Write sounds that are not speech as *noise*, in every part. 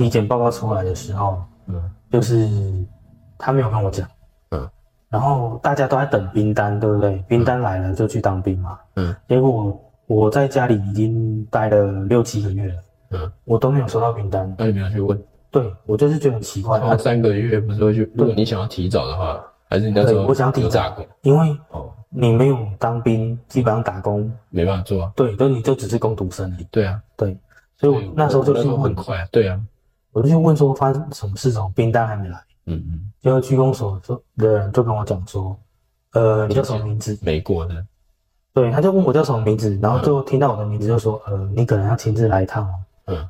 体检报告出来的时候，嗯就是他没有跟我讲，嗯，然后大家都在等兵单，对不对？兵单来了就去当兵嘛，嗯，结果我在家里已经待了六七个月了，嗯，我都没有收到兵单，那你没有去问？对我就是觉得很奇怪，然后三个月不是会去？如果你想要提早的话，还是你那时候我想提早？因为哦，你没有当兵，基本上打工，没办法做啊。对，就你就只是工读生而已，对啊，对，所以我那时候就去问那时候很，快啊。对啊，我就去问说发生什么事，怎么兵单还没来？嗯嗯，结果区公所说的人就跟我讲说，呃，你叫什么名字？美国的。对，他就问我叫什么名字，然后就听到我的名字就说，呃，你可能要亲自来一趟哦。嗯，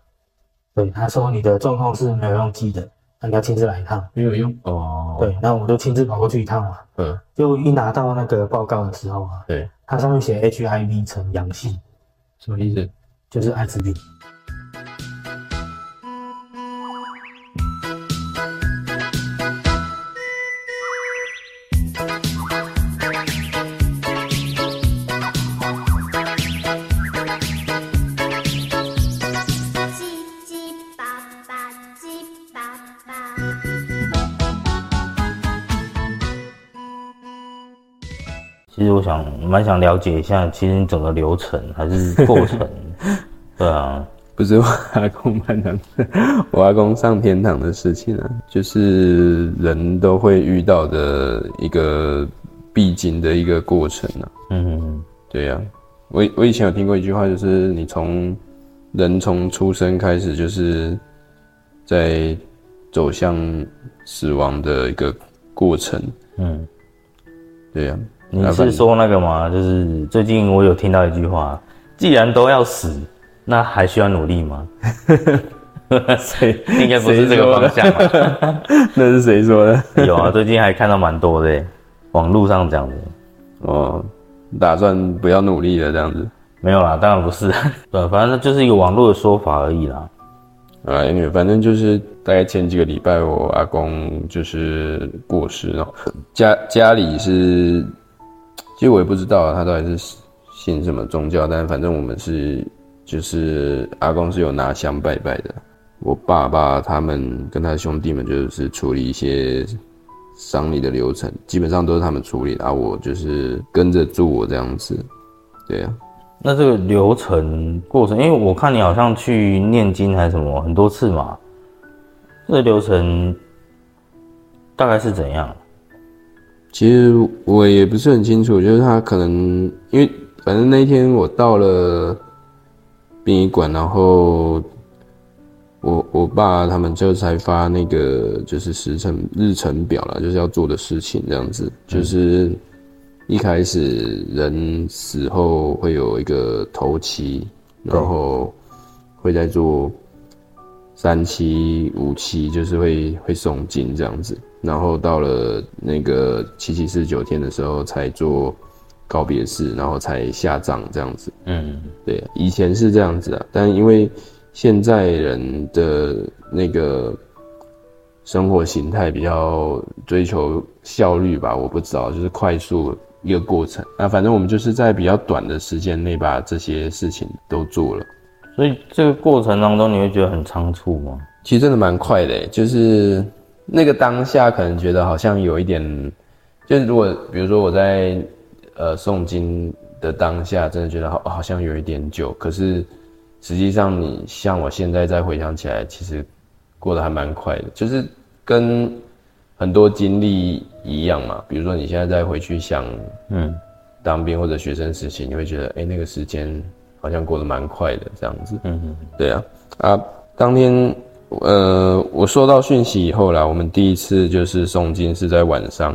对，他说你的状况是没有用记的，那你要亲自来一趟。没有用哦。，对，那我就亲自跑过去一趟嘛。嗯，就一拿到那个报告的时候啊，对，它上面写 HIV 呈阳性，什么意思？就是艾滋病。其实我想蛮想了解一下，其实你整个流程还是过程，*laughs* 对啊，不是我阿公办的，我阿公上天堂的事情啊，就是人都会遇到的一个必经的一个过程啊。嗯，对呀、我我以前有听过一句话，就是你从人从出生开始，就是在走向死亡的一个过程。嗯，对呀、你是说那个吗？就是最近我有听到一句话，既然都要死，那还需要努力吗？*laughs* 谁应该不是这个方向吧？*laughs* 那是谁说的？*laughs* 有啊，最近还看到蛮多的耶，网络上讲的。哦，打算不要努力了这样子。没有啦，当然不是，对，反正就是一个网络的说法而已啦。啊，因为反正就是大概前几个礼拜，我阿公就是过世了，家家里是，其实我也不知道啊他到底是信什么宗教，但反正我们是就是阿公是有拿香拜拜的，我爸爸他们跟他兄弟们就是处理一些丧礼的流程，基本上都是他们处理然后，我就是跟着做这样子，对啊。那这个流程过程，因为我看你好像去念经还是什么很多次嘛，这个流程大概是怎样？其实我也不是很清楚，就是他可能因为反正那一天我到了殡仪馆，然后我我爸他们就才发那个就是时辰日程表了，就是要做的事情这样子，就是一开始人死后会有一个头七，然后会在做三七五七，就是会会诵经这样子，然后到了那个七七四九天的时候才做告别式，然后才下葬这样子。嗯，对，以前是这样子啊，但因为现在人的那个生活形态比较追求效率吧，我不知道，就是快速一个过程。那反正我们就是在比较短的时间内把这些事情都做了。所以这个过程当中，你会觉得很仓促吗？其实真的蛮快的欸，就是那个当下可能觉得好像有一点，就是如果比如说我在呃诵经的当下，真的觉得好好像有一点久，可是实际上你像我现在再回想起来，其实过得还蛮快的，就是跟很多经历一样嘛。比如说你现在再回去想嗯，当兵或者学生时期，你会觉得哎、诶那个时间好像过得蛮快的这样子。嗯嗯，对啊，啊，当天呃，我收到讯息以后啦，我们第一次就是诵经是在晚上，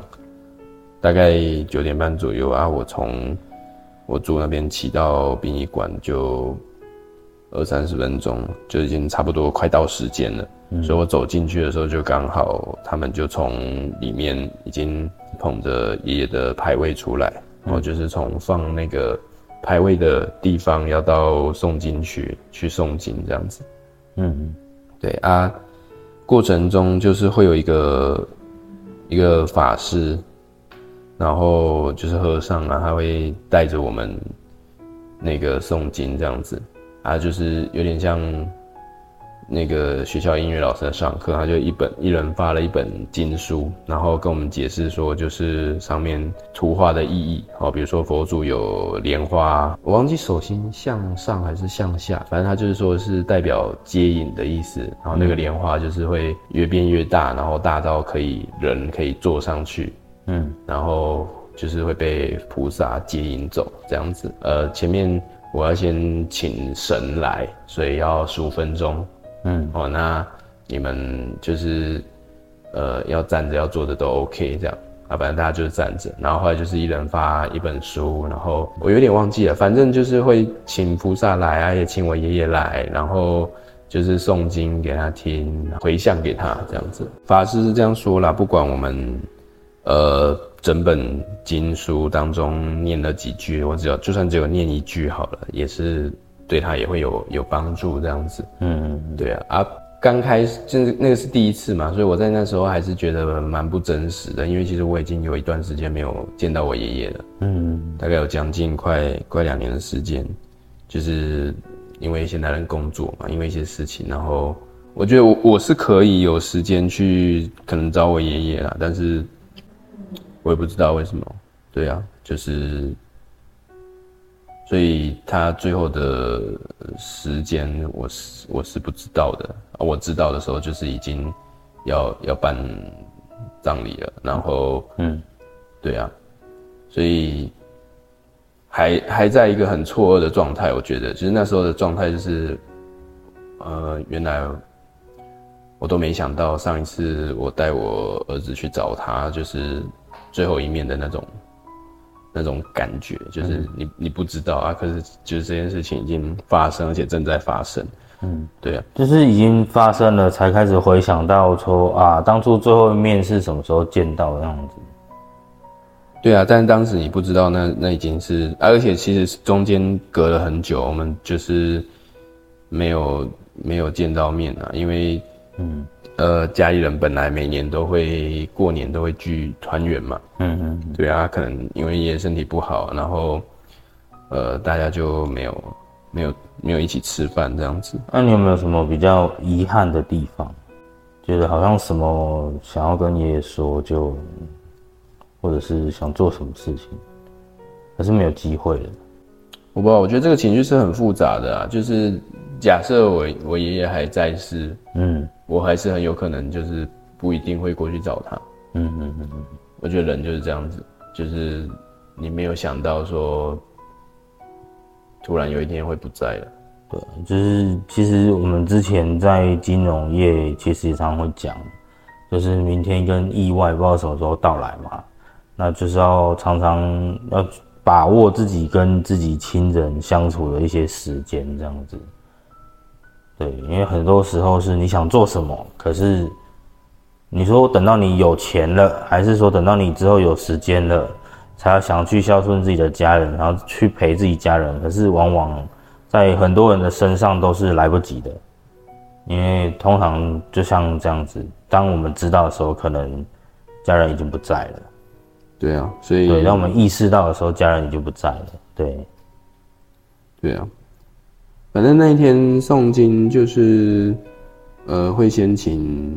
大概九点半左右啊。我从我住那边骑到殡仪馆就二三十分钟，就已经差不多快到时间了。所以我走进去的时候，就刚好他们就从里面已经捧着爷爷的牌位出来，然后就是从放那个牌位的地方要到诵经区去诵经这样子。嗯对啊，过程中就是会有一个一个法师，然后就是和尚啊，他会带着我们那个诵经这样子啊，就是有点像那个学校音乐老师在上课，他就一本一人发了一本经书，然后跟我们解释说，就是上面图画的意义哦，比如说佛祖有莲花，我忘记手心向上还是向下，反正他就是说是代表接引的意思，然后那个莲花就是会越变越大，然后大到可以人可以坐上去，嗯然后就是会被菩萨接引走这样子。呃，前面我要先请神来，所以要十五分钟。嗯哦，那你们就是呃要站着要坐着都 OK 这样啊，反正大家就是站着，然后后来就是一人发一本书，然后我有点忘记了，反正就是会请菩萨来啊，也请我爷爷来，然后就是诵经给他听，回向给他这样子。法师是这样说啦，不管我们呃整本经书当中念了几句，我只要就算只有念一句好了，也是对他也会有有帮助这样子。嗯对啊，啊，刚开始就是那个是第一次嘛，所以我在那时候还是觉得蛮不真实的，因为其实我已经有一段时间没有见到我爷爷了，嗯大概有将近快快两年的时间，就是因为现在人工作嘛，因为一些事情，然后我觉得我我是可以有时间去可能找我爷爷啦，但是我也不知道为什么，对啊，就是。所以他最后的时间，我是我是不知道的。啊我知道的时候，就是已经要要办葬礼了，然后嗯对啊，所以还还在一个很错愕的状态。我觉得，就是那时候的状态就是，呃，原来我都没想到，上一次我带我儿子去找他，就是最后一面的那种那种感觉，就是你你不知道啊，可是就是这件事情已经发生，而且正在发生。嗯，对啊，就是已经发生了，才开始回想到说啊，当初最后一面是什么时候见到的样子。对啊，但是当时你不知道那那已经是，啊而且其实中间隔了很久，我们就是没有没有见到面啊，因为嗯呃家里人本来每年都会过年都会聚团圆嘛，嗯嗯对啊，可能因为爷爷身体不好，然后呃大家就没有没有没有一起吃饭这样子。那你有没有什么比较遗憾的地方？觉得好像什么想要跟爷爷说就，或者是想做什么事情，可是没有机会了。我不知道，我觉得这个情绪是很复杂的啊。就是假设我我爷爷还在世，嗯我还是很有可能就是不一定会过去找他。嗯嗯嗯嗯我觉得人就是这样子，就是你没有想到说，突然有一天会不在了。对，就是其实我们之前在金融业其实也常常会讲，就是明天跟意外不知道什么时候到来嘛，那就是要常常要把握自己跟自己亲人相处的一些时间，这样子。对，因为很多时候是你想做什么，可是你说等到你有钱了，还是说等到你之后有时间了，才要想去孝顺自己的家人，然后去陪自己家人，可是往往在很多人的身上都是来不及的，因为通常就像这样子，当我们知道的时候，可能家人已经不在了。对啊，所以对，当我们意识到的时候，家人已经不在了。对，对啊，反正那一天诵经就是，呃，会先请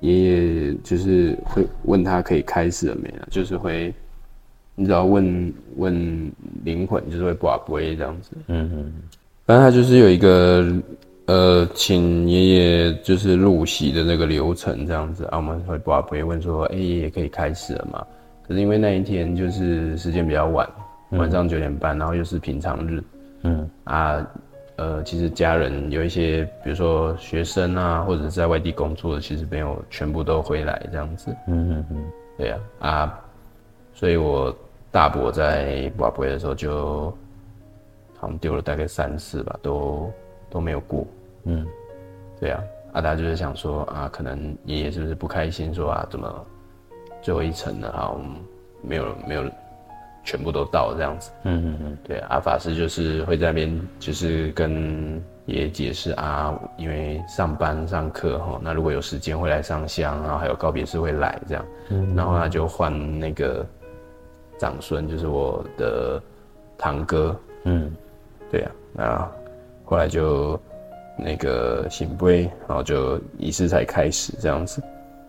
爷爷，就是会问他可以开始了没啊，就是会，你只要问问灵魂，就是会把杯这样子。嗯嗯反正他就是有一个呃，请爷爷就是入席的那个流程这样子啊，我们会把杯问说，哎、爷爷可以开始了吗？可是因为那一天就是时间比较晚，晚上九点半，然后又是平常日，嗯啊，呃，其实家人有一些，比如说学生啊，或者是在外地工作的，其实没有全部都回来这样子。嗯嗯嗯对呀、啊，所以我大伯在瓦布的时候就好像丢了大概三次吧，都都没有过。嗯对呀、啊，大家就是想说啊，可能爷爷是不是不开心，说啊，怎么最后一层了？哈，我们没有没有全部都到这样子。嗯嗯嗯对，阿法师就是会在那边，就是跟爷爷解释啊，因为上班上课哈，那如果有时间会来上香，然后还有告别式会来这样，嗯然后他就换那个长孙，就是我的堂哥，嗯对呀、那后来就那个行杯，然后就仪式才开始这样子。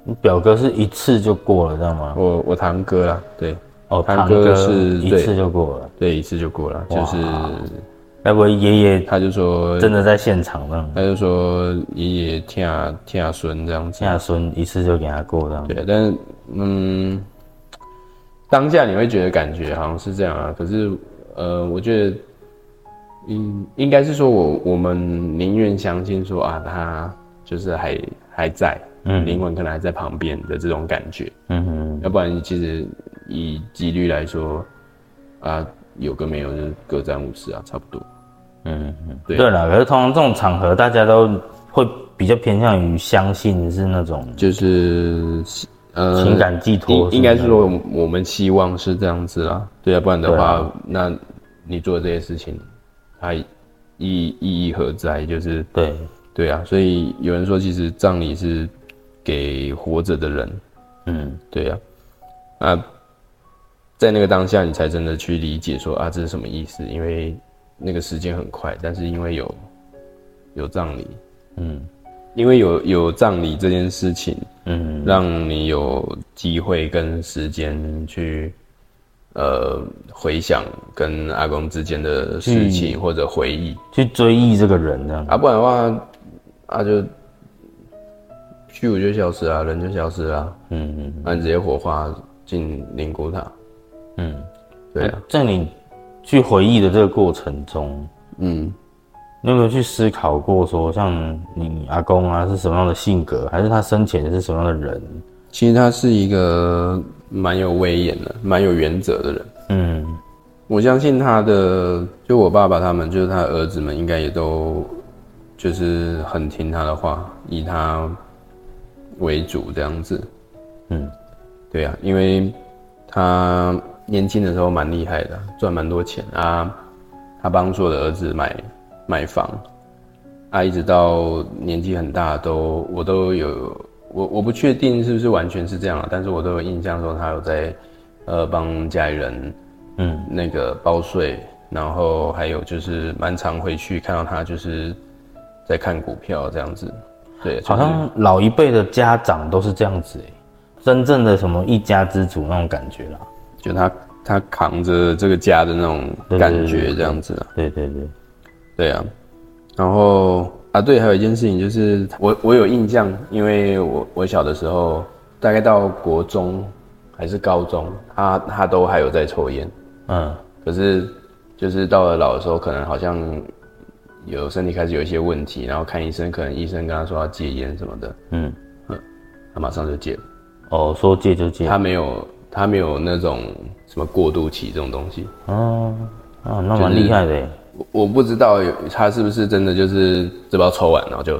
你表哥是一次就过了，知道吗？我我堂哥啦，对哦，堂哥是一次就过了，对，一次就过了，就是那不爷爷他就说真的在现场呢他就说爷爷听啊听啊孙这样子，下孙一次就给他过这样？对，但是嗯，当下你会觉得感觉好像是这样啊，可是呃，我觉得应，应该是说我我们宁愿相信说啊，他就是还还在，嗯。灵魂可能还在旁边的这种感觉，嗯哼，要不然其实以几率来说啊，有跟没有就是各占五十啊，差不多。嗯哼，对对了，可是通常这种场合大家都会比较偏向于相信是那种就是呃情感寄托应应该是是说我们希望是这样子啦，对啊，不然的话，那你做这些事情，它意意义何在？就是对，对啊，所以有人说，其实葬礼是给活着的人，嗯对啊，那在那个当下，你才真的去理解说啊，这是什么意思？因为那个时间很快，但是因为有有葬礼，嗯因为有有葬礼这件事情，嗯让你有机会跟时间去，呃，回想跟阿公之间的事情或者回忆去追忆这个人这样。啊，不然的话，啊就虚无就消失啊，人就消失啊，嗯嗯那你直接火化进灵骨塔，嗯，对啊，在你去回忆的这个过程中，嗯，你有没有去思考过说，像你阿公啊是什么样的性格，还是他生前是什么样的人？其实他是一个蛮有威严的、蛮有原则的人。嗯我相信他的，就我爸爸他们，就是他的儿子们，应该也都就是很听他的话，以他为主这样子。嗯，对啊，因为他年轻的时候蛮厉害的，赚蛮多钱啊。他帮助我的儿子买买房，啊，一直到年纪很大都我都有我我不确定是不是完全是这样啊，但是我都有印象说他有在呃帮家里人嗯那个包税，然后还有就是蛮常回去看到他就是在看股票这样子，对，就是好像老一辈的家长都是这样子、欸，真正的什么一家之主那种感觉啦。就他他扛着这个家的那种感觉这样子啊，对对对，对啊，然后啊对，还有一件事情就是我我有印象，因为我我小的时候大概到国中还是高中，他他都还有在抽烟，嗯。可是就是到了老的时候，可能好像有身体开始有一些问题，然后看医生，可能医生跟他说要戒烟什么的，嗯，他马上就戒了。哦，说戒就戒。他没有他没有那种什么过渡期这种东西。哦啊，那蛮厉害的欸。我我不知道有他是不是真的就是这包抽完然后就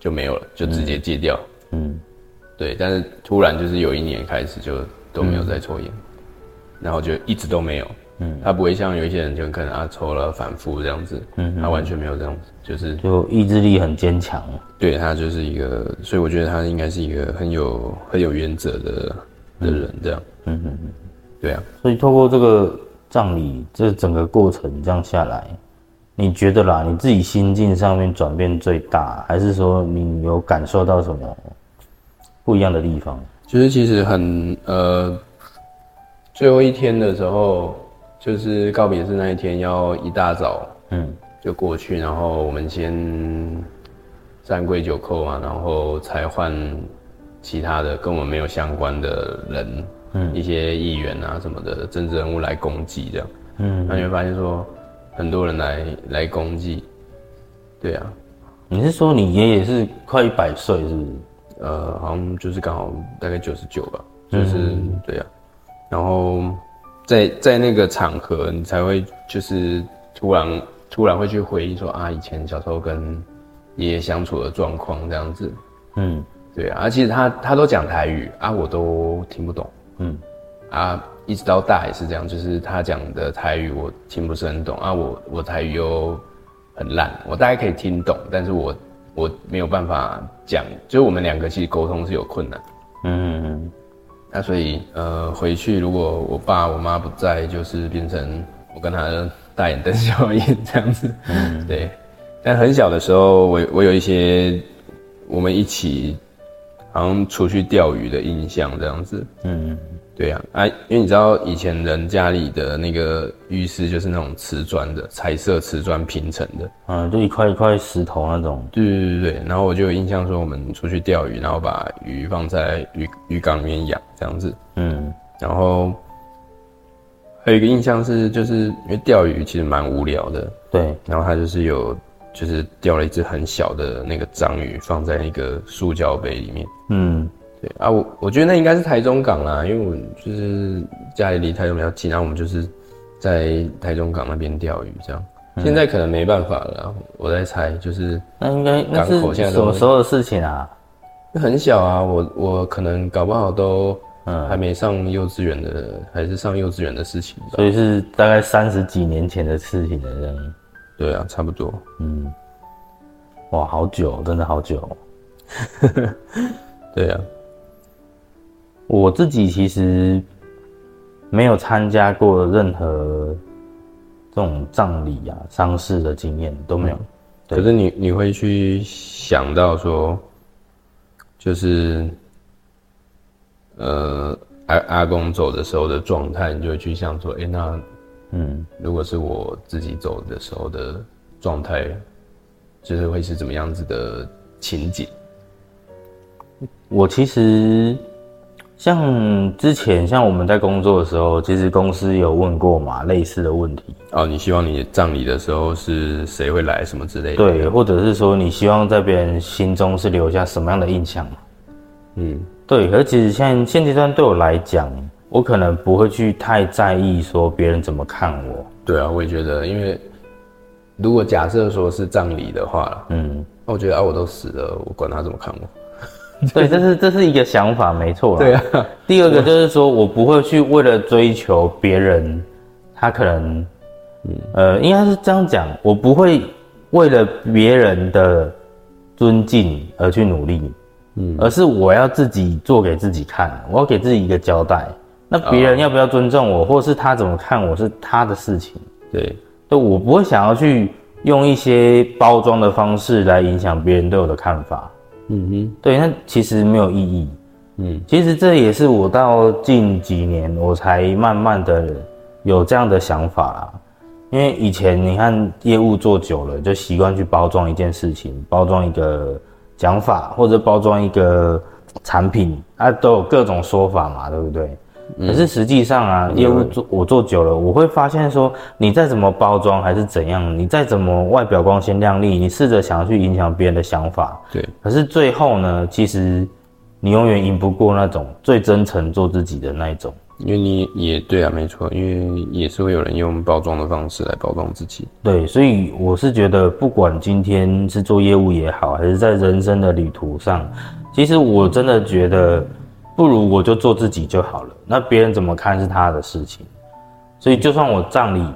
就没有了，就直接戒掉。嗯对，但是突然就是有一年开始就都没有再抽烟，然后就一直都没有。嗯，他不会像有一些人就可能啊抽了反复这样子，嗯他完全没有这样子，就是就意志力很坚强。对他就是一个，所以我觉得他应该是一个很有很有原则的的人，这样。嗯嗯嗯。对啊，所以透过这个葬礼这整个过程这样下来，你觉得啦，你自己心境上面转变最大，还是说你有感受到什么不一样的地方？就是其实很呃，最后一天的时候，就是告别式那一天，要一大早嗯就过去，然后我们先三跪九叩嘛，然后才换其他的跟我们没有相关的人，嗯。一些议员啊什么的政治人物来攻击这样。嗯，那你会发现说，很多人来来攻击，对啊，你是说你爷爷是快一百岁是不是？呃，好像就是刚好大概九十九吧，就是、对啊，然后在在那个场合，你才会就是突然突然会去回忆说啊，以前小时候跟爷爷相处的状况这样子，嗯对啊，啊其实他他都讲台语啊，我都听不懂嗯啊，一直到大也是这样，就是他讲的台语我听不是很懂啊，我我台语又很烂，我大概可以听懂，但是我我没有办法讲，就是我们两个其实沟通是有困难。嗯嗯那所以呃，回去如果我爸我妈不在，就是变成我跟他大眼瞪小眼这样子。嗯，对。但很小的时候，我我有一些我们一起好像出去钓鱼的印象，这样子。嗯，对呀、啊，因为你知道以前人家里的那个浴室就是那种瓷砖的，彩色瓷砖拼成的。嗯，就一块一块石头那种，对对对对，然后我就有印象说，我们出去钓鱼，然后把鱼放在鱼鱼缸里面养这样子。嗯然后还有一个印象是，就是因为钓鱼其实蛮无聊的，对，然后他就是有就是钓了一只很小的那个章鱼，放在那个塑胶杯里面。嗯对啊，我我觉得那应该是台中港啦，因为我就是家里离台中比较近，然后我们就是在台中港那边钓鱼这样。现在可能没办法了，我在猜，就是那应该那是港口现在都什么时候的事情啊？很小啊，我我可能搞不好都嗯还没上幼稚园的，还是上幼稚园的事情吧。所以是大概三十几年前的事情了，这样。对啊，差不多。嗯，哇，好久，真的好久。*laughs* 对啊，我自己其实没有参加过任何这种葬礼啊、丧事的经验都没有。对可是你你会去想到说，就是呃阿阿公走的时候的状态，你就会去想说，哎、那嗯，如果是我自己走的时候的状态，就是会是怎么样子的情景？我其实像之前像我们在工作的时候，其实公司有问过嘛类似的问题，哦，你希望你葬礼的时候是谁会来，什么之类的？对，，或者是说你希望在别人心中是留下什么样的印象？嗯，对，而其实现现阶段对我来讲，我可能不会去太在意说别人怎么看我，对啊，我也觉得，因为如果假设说是葬礼的话，嗯，那我觉得啊，我都死了，我管他怎么看我。*laughs* 对，这是这是一个想法，没错啦。对啊，第二个就是说我不会去为了追求别人，他可能，呃，应该是这样讲，我不会为了别人的尊敬而去努力，嗯，而是我要自己做给自己看，我要给自己一个交代。那别人要不要尊重我，或是他怎么看我是他的事情，对，对我不会想要去用一些包装的方式来影响别人对我的看法。嗯哼，对，那其实没有意义。嗯，其实这也是我到近几年我才慢慢的有这样的想法啦。因为以前你看业务做久了，就习惯去包装一件事情，包装一个讲法，或者包装一个产品，啊，都有各种说法嘛，对不对？可是实际上啊，业务做我做久了，我会发现说，你再怎么包装还是怎样，你再怎么外表光鲜亮丽，你试着想要去影响别人的想法，对，可是最后呢，其实你永远赢不过那种最真诚做自己的那一种。因为你也对啊，没错，因为也是会有人用包装的方式来包装自己。对，所以我是觉得，不管今天是做业务也好，还是在人生的旅途上，其实我真的觉得，不如我就做自己就好了。那别人怎么看是他的事情。所以就算我葬礼，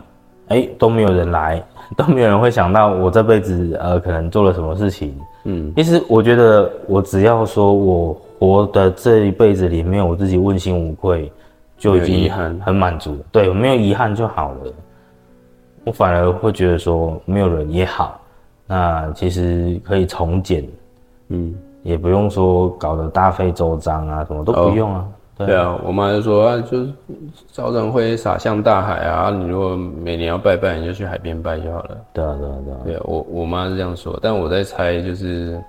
哎，都没有人来，*laughs* 都没有人会想到我这辈子呃可能做了什么事情。嗯，其实我觉得，我只要说我活的这一辈子里面，我自己问心无愧，就已经很很满足了。对，我没有遗憾就好了。我反而会觉得说，没有人也好，那其实可以从简，嗯，也不用说搞得大费周章啊，什么都不用啊。对啊，我妈就说啊，就是招人会洒向大海啊，你如果每年要拜拜，你就去海边拜就好了。对啊，对啊，对啊。对啊，我我妈是这样说，但我在猜，就是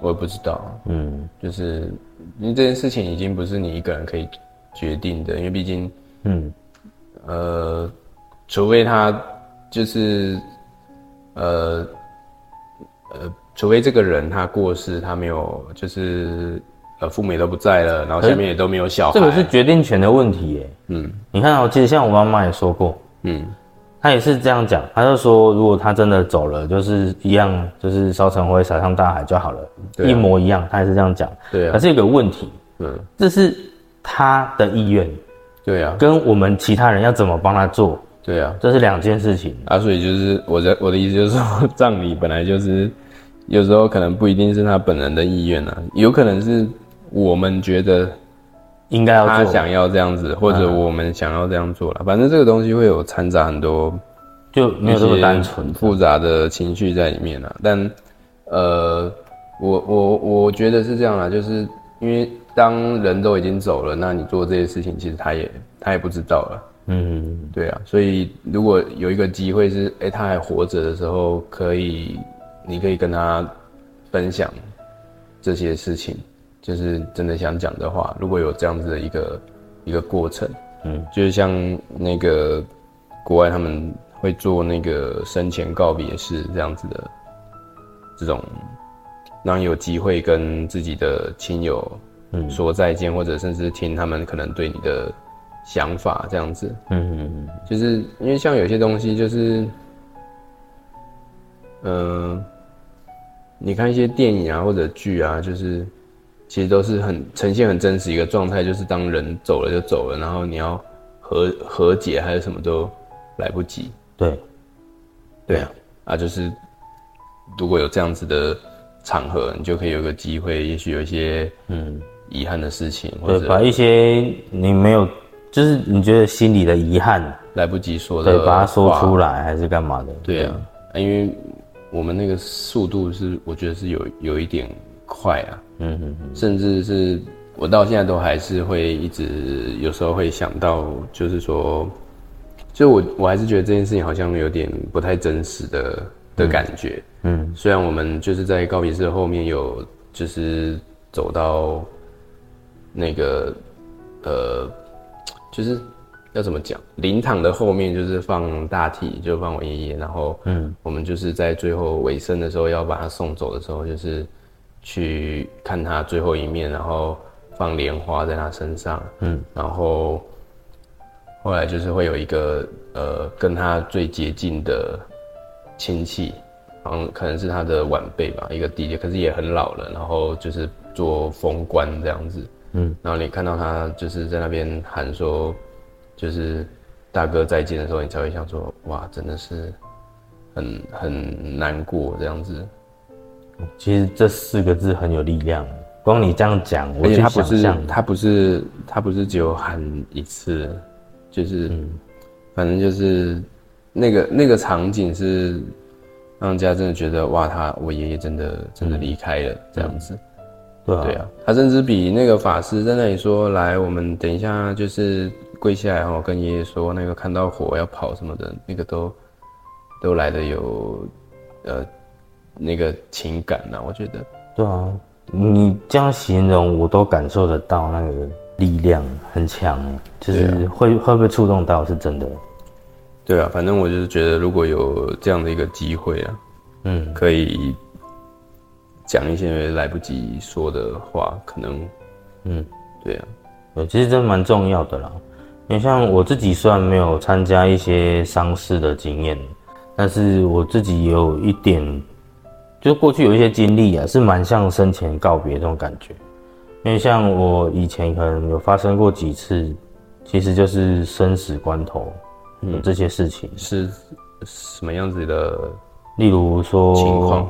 我也不知道，嗯就是因为这件事情已经不是你一个人可以决定的，因为毕竟嗯呃，除非他就是呃呃，除非这个人他过世，他没有就是呃父母也都不在了，然后下面也都没有小孩，这个是决定权的问题耶。嗯。你看哦，其实像我妈妈也说过，嗯。她也是这样讲，她就说，如果他真的走了，就是一样，就是烧成灰，撒向大海就好了，一模一样，她也是这样讲。对啊。可是有个问题，嗯。这是他的意愿，对啊。跟我们其他人要怎么帮他做，对啊。这是两件事情。啊，所以就是我的我的意思就是说，葬礼本来就是有时候可能不一定是他本人的意愿啊，有可能是我们觉得应该要做，他想要这样子，或者我们想要这样做了。反正这个东西会有掺杂很多就没有这么单纯。复杂的情绪在里面啊。但呃，我我我觉得是这样啦，就是因为当人都已经走了，那你做这些事情，其实他也他也不知道了。嗯，对啊，所以如果有一个机会是，哎、他还活着的时候，可以，你可以跟他分享这些事情，就是真的想讲的话，如果有这样子的一个一个过程，嗯，就是像那个国外他们会做那个生前告别式这样子的这种，让你有机会跟自己的亲友嗯。说再见，或者甚至听他们可能对你的想法这样子。嗯嗯就是因为像有些东西，就是，嗯、你看一些电影啊或者剧啊，就是其实都是很呈现很真实一个状态，就是当人走了就走了，然后你要和和解还是什么都来不及。对，对啊，啊，就是如果有这样子的场合，你就可以有个机会，也许有一些嗯，遗憾的事情，或，者把一些你没有，就是你觉得心里的遗憾，来不及说的，对，把它说出。来还是干嘛的？对啊，因为我们那个速度是，我觉得是有有一点快啊，嗯嗯嗯，甚至是我到现在都还是会一直有时候会想到，就是说，就我我还是觉得这件事情好像有点不太真实的的感觉。嗯，虽然我们就是在告别式后面有就是走到那个呃，就是要怎么讲，灵堂的后面就是放大体，就放我爷爷，然后嗯，我们就是在最后尾声的时候要把他送走的时候，就是去看他最后一面，然后放莲花在他身上，嗯，然后后来就是会有一个呃跟他最接近的亲戚，好像可能是他的晚辈吧，一个弟弟，可是也很老了，然后就是做封官这样子，嗯，然后你看到他就是在那边喊说，就是大哥再见的时候，你才会想说，哇，真的是很很难过这样子，其实这四个字很有力量，光你这样讲，我去而且他不是想象，他不是他不是只有喊一次，就是，反正就是那个那个场景是让人家真的觉得哇，他我爷爷真的真的离开了这样子。对啊，对啊，他甚至比那个法师在那里说：“来，我们等一下就是跪下来，然后跟爷爷说，那个看到火要跑什么的，那个都都来的有呃那个情感呐、我觉得。对啊，你这样形容，我都感受得到那个力量很强，就是对会、会不会触动到是真的。对啊，反正我就是觉得，如果有这样的一个机会啊，嗯，可以讲一些来不及说的话，可能，嗯，对啊，对，其实真蛮重要的啦。因为像我自己虽然没有参加一些丧事的经验，但是我自己有一点，就过去有一些经历啊，是蛮像生前告别这种感觉。因为像我以前可能有发生过几次，其实就是生死关头有这些事情，是什么样子的例如说情况？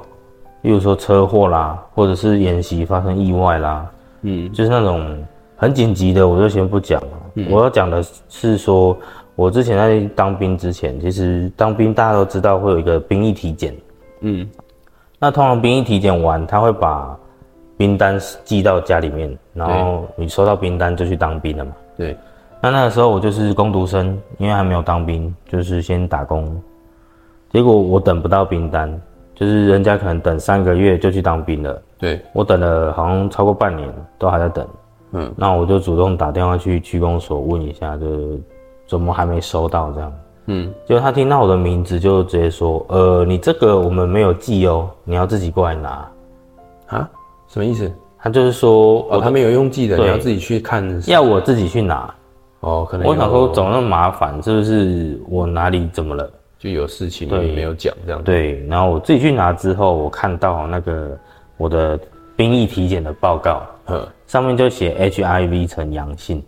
例如说车祸啦，或者是演习发生意外啦，嗯就是那种很紧急的，我就先不讲了。我要讲的是说，我之前在当兵之前，其实当兵大家都知道会有一个兵役体检，嗯。那通常兵役体检完，他会把兵单寄到家里面，然后你收到兵单就去当兵了嘛。对，那那个时候我就是工读生，因为还没有当兵，就是先打工。结果我等不到兵单，就是人家可能等三个月就去当兵了，对，我等了好像超过半年，都还在等。嗯那我就主动打电话去区公所问一下，就是怎么还没收到这样。嗯结果他听到我的名字就直接说：“呃，你这个我们没有寄哦，你要自己过来拿。啊，什么意思？”他就是说，哦，他没有用寄的，你要自己去看。要我自己去拿。哦，可能我想说，有怎么那么麻烦？是不是我哪里怎么了？就有事情没有讲这样。，对，然后我自己去拿之后，我看到那个我的兵役体检的报告，嗯，上面就写 HIV 呈阳性，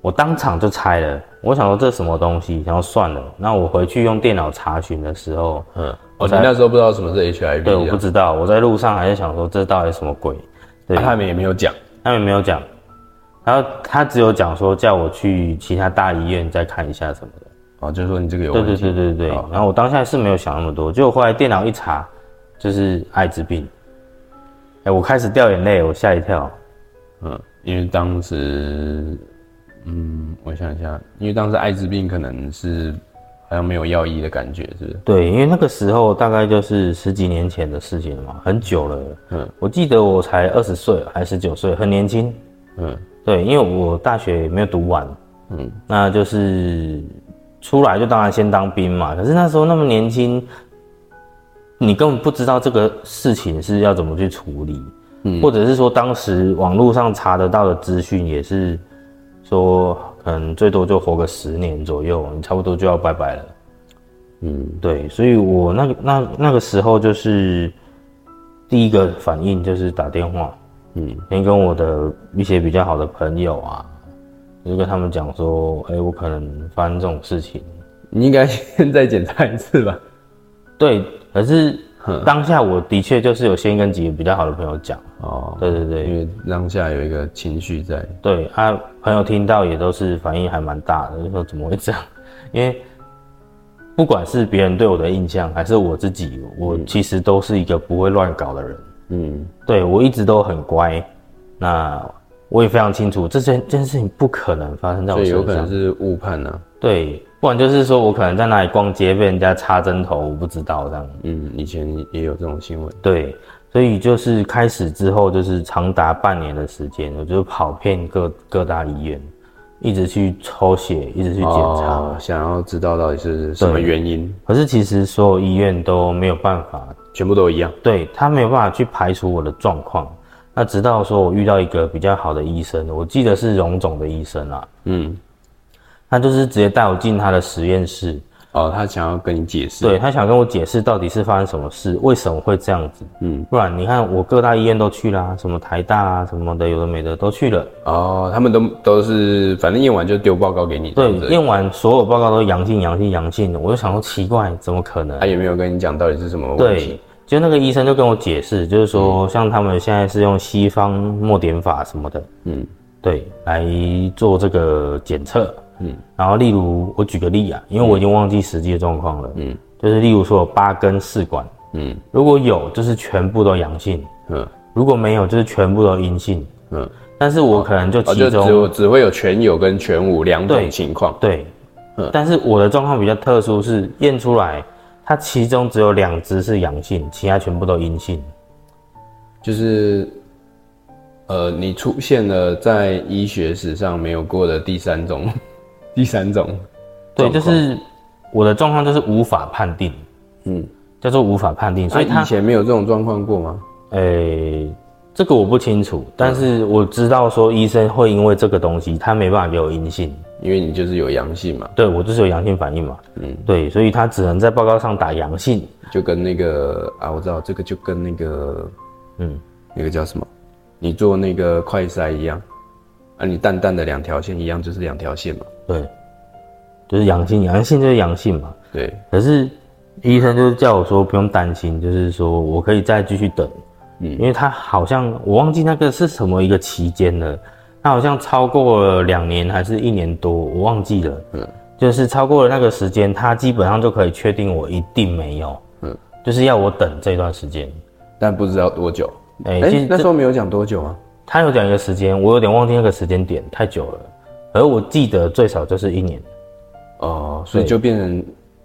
我当场就猜了。我想说这是什么东西，然后算了。那我回去用电脑查询的时候，嗯，哦，我那时候不知道什么是 HIV，对，我不知道，我在路上还在想说这到底什么鬼，对，啊他们也没有讲。他们没有讲，然后他只有讲说叫我去其他大医院再看一下什么的。哦，就是说你这个有对问题。对对对对对。然后我当下是没有想那么多，结果后来电脑一查，就是艾滋病。哎，我开始掉眼泪，我吓一跳。嗯，因为当时，嗯，我想一下，因为当时艾滋病可能是好像没有药医的感觉，是不是？对，因为那个时候大概就是十几年前的事情了嘛，很久了。嗯我记得我才二十岁还十九岁，很年轻。嗯对，因为我大学没有读完，嗯那就是出来就当然先当兵嘛。可是那时候那么年轻，你根本不知道这个事情是要怎么去处理，嗯或者是说当时网络上查得到的资讯也是说，可能最多就活个十年左右，你差不多就要拜拜了。嗯对，所以我那个那那个时候就是第一个反应就是打电话，嗯先跟我的一些比较好的朋友啊，就跟他们讲说，哎、我可能发生这种事情。你应该先再检查一次吧。对，可是嗯当下我的确就是有先跟几个比较好的朋友讲，哦，对对对因为当下有一个情绪在。对啊，朋友听到也都是反应还蛮大的，就说怎么会这样？*laughs* 因为不管是别人对我的印象，还是我自己，我其实都是一个不会乱搞的人。嗯对我一直都很乖，那我也非常清楚这件这件事情不可能发生在我所以身上。有可能是误判呢、对，不然就是说我可能在哪里逛街被人家插针头，我不知道这样。嗯，以前也有这种新闻。对，所以就是开始之后，就是长达半年的时间，我就跑遍各各大医院，一直去抽血，一直去检查。哦，想要知道到底是什么原因，可是其实所有医院都没有办法，全部都一样。对他没有办法去排除我的状况。那直到说我遇到一个比较好的医生，我记得是荣总的医生啊，嗯，他就是直接带我进他的实验室，哦，他想要跟你解释。对，他想跟我解释到底是发生什么事，为什么会这样子。嗯，不然你看我各大医院都去啦，什么台大啊什么的，有的没的都去了。哦，他们都都是，反正验完就丢报告给你。对验完所有报告都阳性、阳性、阳性的，我就想说奇怪，怎么可能他？有没有跟你讲到底是什么问对题。，就那个医生就跟我解释，就是说像他们现在是用西方墨点法什么的，嗯对，来做这个检测。嗯。然后例如我举个例啊，因为我已经忘记实际的状况了，嗯。就是例如说有八根试管，嗯。如果有就是全部都阳性，嗯。如果没有就是全部都阴性。嗯，但是我可能就其中、只会有全有跟全无两种情况。对。嗯，但是我的状况比较特殊，是验出来它其中只有两只是阳性，其他全部都阴性。就是，呃，你出现了在医学史上没有过的第三种，第三种对，就是我的状况就是无法判定，嗯，叫做无法判定，所以他以前没有这种状况过吗？诶、这个我不清楚，但是我知道说医生会因为这个东西，他没办法给我阴性，因为你就是有阳性嘛，对我就是有阳性反应嘛，嗯，对，所以他只能在报告上打阳性，就跟那个啊，我知道这个就跟那个嗯，那个叫什么，你做那个快筛一样，啊，你淡淡的两条线一样，就是两条线嘛，对，就是阳性，阳性就是阳性嘛，对，可是医生就是叫我说不用担心，就是说我可以再继续等，嗯。因为他好像我忘记那个是什么一个期间了，他好像超过了两年还是一年多，我忘记了，嗯，就是超过了那个时间，他基本上就可以确定我一定没有，嗯，就是要我等这段时间。但不知道多久。哎、哎、其实那时候没有讲多久啊？他有讲一个时间，我有点忘记那个时间点，太久了，而我记得最少就是一年。哦，所以就变成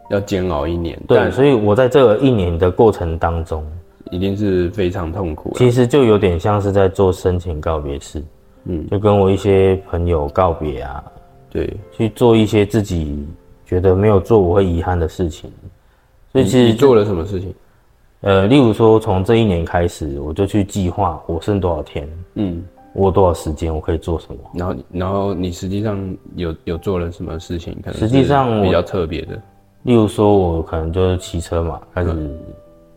要煎熬一年，对，所以我在这个一年的过程当中，一定是非常痛苦。其实就有点像是在做生前告别式，嗯，就跟我一些朋友告别啊，对，去做一些自己觉得没有做我会遗憾的事情。所以其实你做了什么事情？呃，例如说从这一年开始，我就去计划我剩多少天，嗯，我多少时间，我可以做什么。然后然后你实际上有有做了什么事情？可能实际上比较特别的。例如说，我可能就是骑车嘛，开始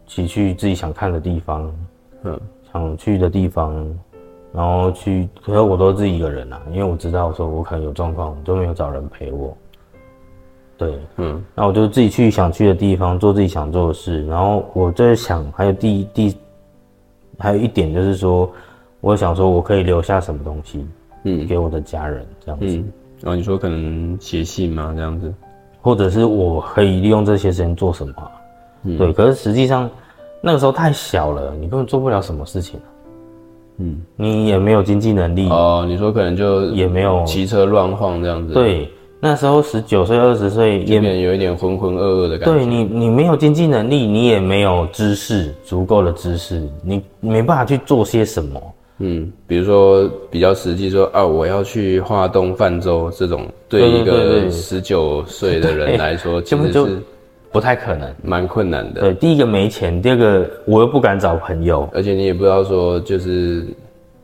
骑去自己想看的地方，嗯想去的地方，然后去，可是我都自己一个人啊，因为我知道说我可能有状况，我就没有找人陪我。对，嗯那我就自己去想去的地方，做自己想做的事。然后我在想，还有第第，还有一点就是说，我想说我可以留下什么东西嗯给我的家人，这样子。嗯，然后你说可能写信嘛，这样子。或者是我可以利用这些时间做什么啊、嗯对，可是实际上那个时候太小了，你根本做不了什么事情、嗯，你也没有经济能力，哦，你说可能就也没有骑车乱晃这样子，，对，那时候十九岁、二十岁也也变有一点浑浑噩噩的感觉。对你，你没有经济能力，你也没有知识，足够的知识，你没办法去做些什么。嗯，比如说比较实际说啊，我要去华东泛舟这种，对一个十九岁的人来说，其实是不太可能。蛮困难的。对，第一个没钱，第二个我又不敢找朋友。而且你也不知道说，就是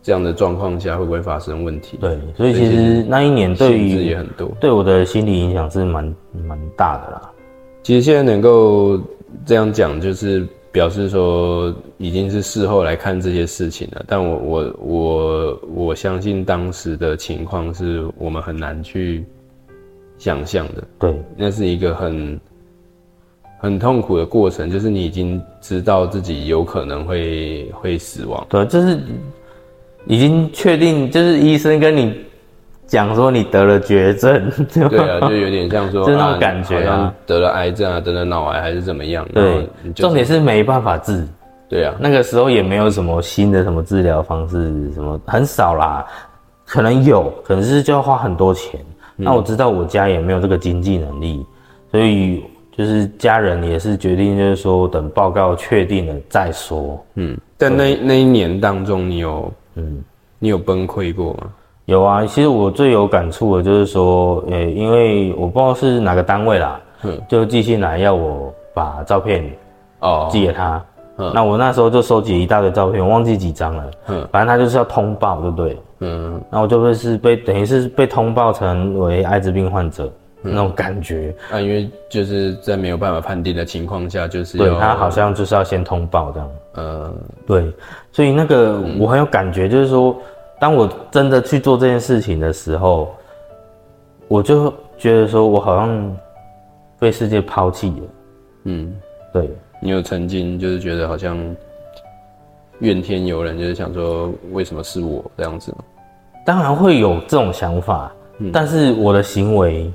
这样的状况下会不会发生问题。对，所以其实那一年对限制也很多。对我的心理影响是蛮蛮大的啦。其实现在能够这样讲，就是表示说已经是事后来看这些事情了。但我我我我相信当时的情况是我们很难去想象的。对那是一个很很痛苦的过程，就是你已经知道自己有可能会会死亡。对，就是已经确定，就是医生跟你讲说你得了绝症，*laughs* 对对啊，就有点像说，就那种啊感觉啊得了癌症啊，得了脑癌还是怎么样。对，就是重点是没办法治。对啊，那个时候也没有什么新的什么治疗方式，什么很少啦，可能有，可能是就要花很多钱。那我知道我家也没有这个经济能力，所以就是家人也是决定，就是说等报告确定了再说。嗯，但那那一年当中，你有嗯，你有崩溃过吗？有啊，其实我最有感触的就是说，呃、因为我不知道是哪个单位啦，嗯就寄信来要我把照片哦，寄给他。嗯那我那时候就收集一大堆照片，我忘记几张了。嗯反正他就是要通报，对不对？嗯然后我就会是被等于是被通报成为艾滋病患者、那种感觉。啊，因为就是在没有办法判定的情况下，就是要对他好像就是要先通报这样。呃对，所以那个我很有感觉，就是说，当我真的去做这件事情的时候，我就觉得说我好像被世界抛弃了。嗯，对，你有曾经就是觉得好像怨天尤人，就是想说为什么是我这样子吗？当然会有这种想法，但是我的行为，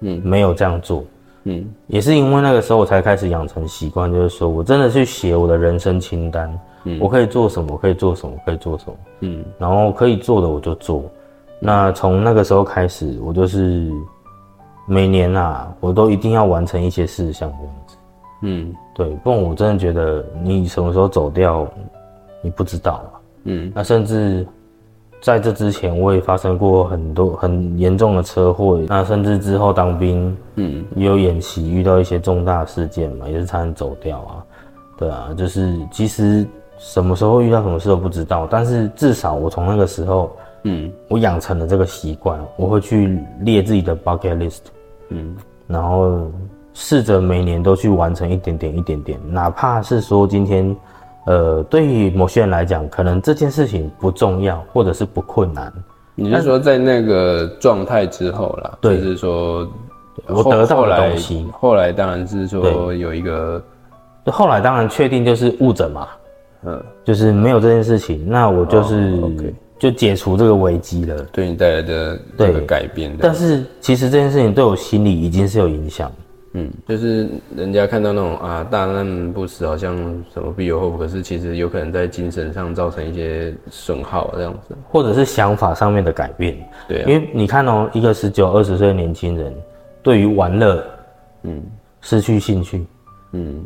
嗯没有这样做。嗯也是因为那个时候我才开始养成习惯，就是说我真的去写我的人生清单，我可以做什么，我可以做什么，我可以做什么，嗯然后可以做的我就做。那从那个时候开始，我就是每年啊，我都一定要完成一些事项这样子。嗯对，不然我真的觉得你什么时候走掉，你不知道啊。嗯那甚至在这之前，我也发生过很多很严重的车祸。那甚至之后当兵，嗯也有演习，遇到一些重大事件嘛，也是差点走掉啊。对啊，就是其实什么时候遇到什么事都不知道，但是至少我从那个时候，嗯。我养成了这个习惯，我会去列自己的 bucket list，嗯。然后试着每年都去完成一点点一点点，哪怕是说今天，呃，对于某些人来讲，可能这件事情不重要，或者是不困难，你是说在那个状态之后啦？对。就是说我得到的东西。后来当然是说有一个后来当然确定就是误诊嘛，嗯就是没有这件事情，那我就是、就解除这个危机了。对你带来的这个对改变的。但是其实这件事情对我心里已经是有影响。嗯，就是人家看到那种啊大难不死，好像什么必有后福，可是其实有可能在精神上造成一些损耗，这样子。或者是想法上面的改变，对啊，因为你看哦，一个十九、二十岁的年轻人，对于玩乐嗯失去兴趣，嗯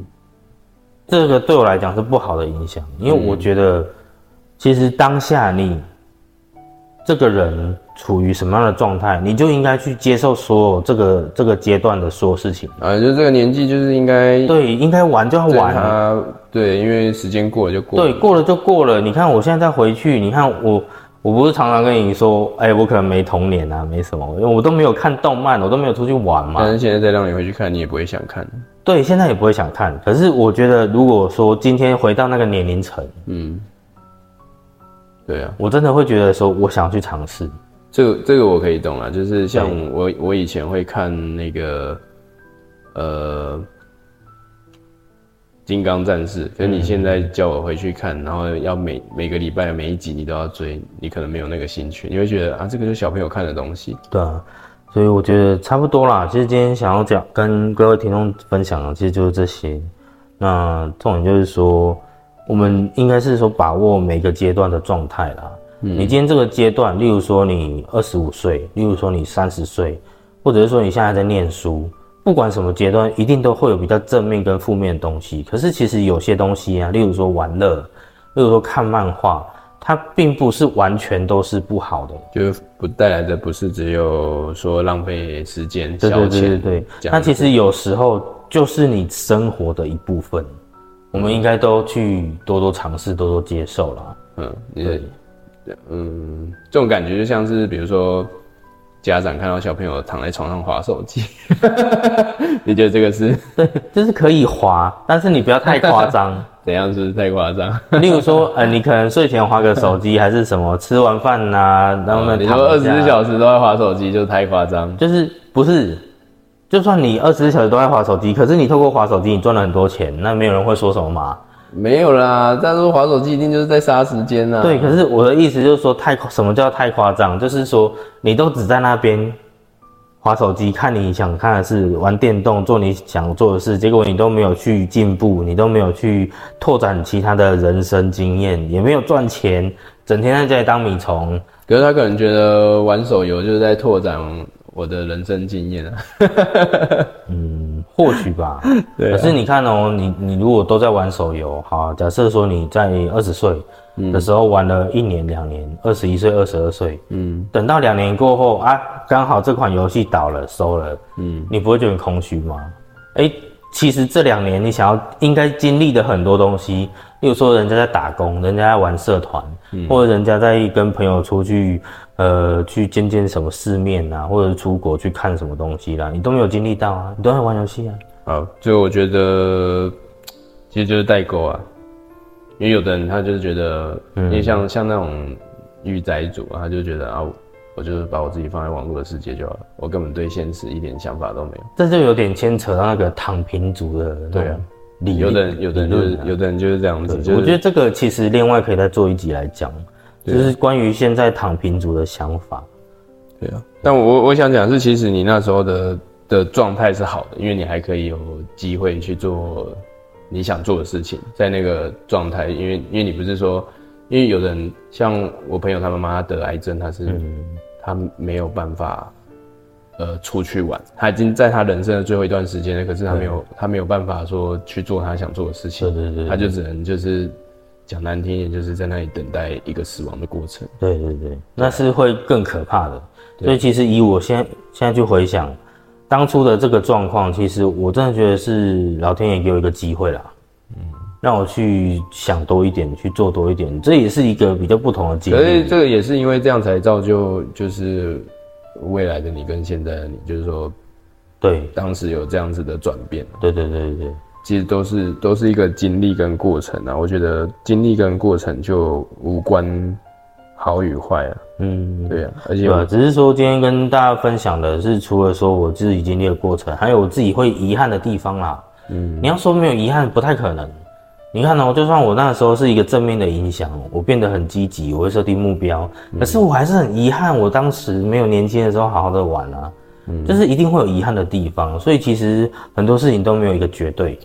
这个对我来讲是不好的影响，因为我觉得，其实当下你这个人处于什么样的状态，你就应该去接受所有这个这个阶段的所有事情。啊，就这个年纪就是应该对，应该玩就要玩，他对，因为时间过了就过了。对，过了就过了。你看我现在再回去，你看我，我不是常常跟你说，哎、我可能没童年啊，没什么，因为我都没有看动漫，我都没有出去玩嘛但。是现在再让你回去看，你也不会想看。对，现在也不会想看。可是我觉得，如果说今天回到那个年龄层，嗯，对啊，我真的会觉得说，我想去尝试。这个这个我可以懂了，就是像我我以前会看那个呃金刚战士，可是你现在叫我回去看，然后要每每个礼拜每一集你都要追，你可能没有那个兴趣，你会觉得啊这个就是小朋友看的东西。对啊，所以我觉得差不多啦。其实今天想要讲跟各位听众分享的，其实就是这些。那重点就是说，我们应该是说把握每个阶段的状态啦。嗯你今天这个阶段，例如说你二十五岁，例如说你三十岁，或者是说你现在在念书，不管什么阶段，一定都会有比较正面跟负面的东西。可是其实有些东西啊，例如说玩乐，例如说看漫画，它并不是完全都是不好的。就是不带来的不是只有说浪费时间、消对对对对遣对，那其实有时候就是你生活的一部分，我们应该都去多多尝试、多多接受了。嗯，对嗯，这种感觉就像是比如说家长看到小朋友躺在床上划手机，*laughs* 你觉得这个是 *laughs* 对，就是可以划，但是你不要太夸张。*laughs* 怎样？是不是太夸张？例如说，呃，你可能睡前划个手机，还是什么，吃完饭呐、然后呢，哦你说二十四小时都在划手机，就太夸张。就是不是？就算你二十四小时都在划手机，可是你透过划手机，你赚了很多钱，那没有人会说什么嘛？没有啦，但是划手机一定就是在杀时间呐。对，可是我的意思就是说，太什么叫太夸张？就是说，你都只在那边滑手机，看你想看的事玩电动，做你想做的事，结果你都没有去进步，你都没有去拓展其他的人生经验，也没有赚钱，整天在家里当米虫。可是他可能觉得玩手游就是在拓展我的人生经验啊。*laughs* *laughs* 嗯，或许吧。*laughs* 对啊可是你看哦，你你如果都在玩手游，好啊、假设说你在二十岁的时候玩了一年两年，二十一岁、二十二岁，嗯等到两年过后啊，刚好这款游戏倒了收了，嗯，你不会觉得很空虚吗？哎、其实这两年你想要应该经历的很多东西，例如说人家在打工，人家在玩社团，或者人家在跟朋友出去，呃，去见见什么世面啊，或者是出国去看什么东西啦，你都没有经历到啊，你都在玩游戏啊。好，就我觉得其实就是代沟啊，因为有的人他就是觉得，因为像像那种御宅族啊，他就觉得啊，我就是把我自己放在网络的世界就好了，我根本对现实一点想法都没有。这就有点牵扯到那个躺平族的那对啊。种理有的人有的人就是有的人就是这样子，就是我觉得这个其实另外可以再做一集来讲，就是关于现在躺平族的想法。对啊，但我我想讲是，其实你那时候的的状态是好的，因为你还可以有机会去做你想做的事情，在那个状态，因为因为你不是说，因为有人像我朋友他妈妈得癌症，他是、他没有办法呃出去玩，他已经在他人生的最后一段时间了，可是他没有他没有办法说去做他想做的事情，对对对对。他就只能就是讲难听一点，就是在那里等待一个死亡的过程。对对对，那是会更可怕的。所以其实以我现在现在去回想当初的这个状况，其实我真的觉得是老天爷给我一个机会啦，嗯，让我去想多一点，去做多一点，这也是一个比较不同的经可是历。这个也是因为这样才造就，就是未来的你跟现在的你，就是说对当时有这样子的转变，对对对对对，其实都是都是一个经历跟过程啊。我觉得经历跟过程就无关好与坏啊，嗯，对啊，而且我？只是说今天跟大家分享的是，除了说我自己经历的过程，还有我自己会遗憾的地方啦。嗯，你要说没有遗憾，不太可能。你看哦，就算我那时候是一个正面的影响，我变得很积极，我会设定目标，可是我还是很遗憾，我当时没有年轻的时候好好的玩啊。就是一定会有遗憾的地方，所以其实很多事情都没有一个绝对。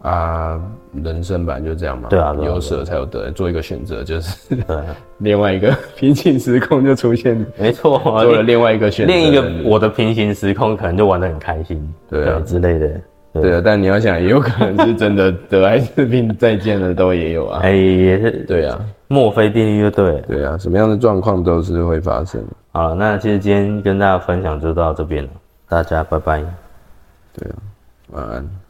啊，人生本来就这样嘛，对啊有舍才有得，做一个选择就是对，*laughs* 另外一个 *laughs* 平行时空就出现，没错，做了另外一个选择，另一个我的平行时空可能就玩得很开心，对啊之类的。对啊，但你要想，也有可能是真的得艾滋病再见了，都也有啊。哎，也是对啊，墨菲定律就对了。对啊，什么样的状况都是会发生。好了，那其实今天跟大家分享就到这边了，大家拜拜。对啊，晚安。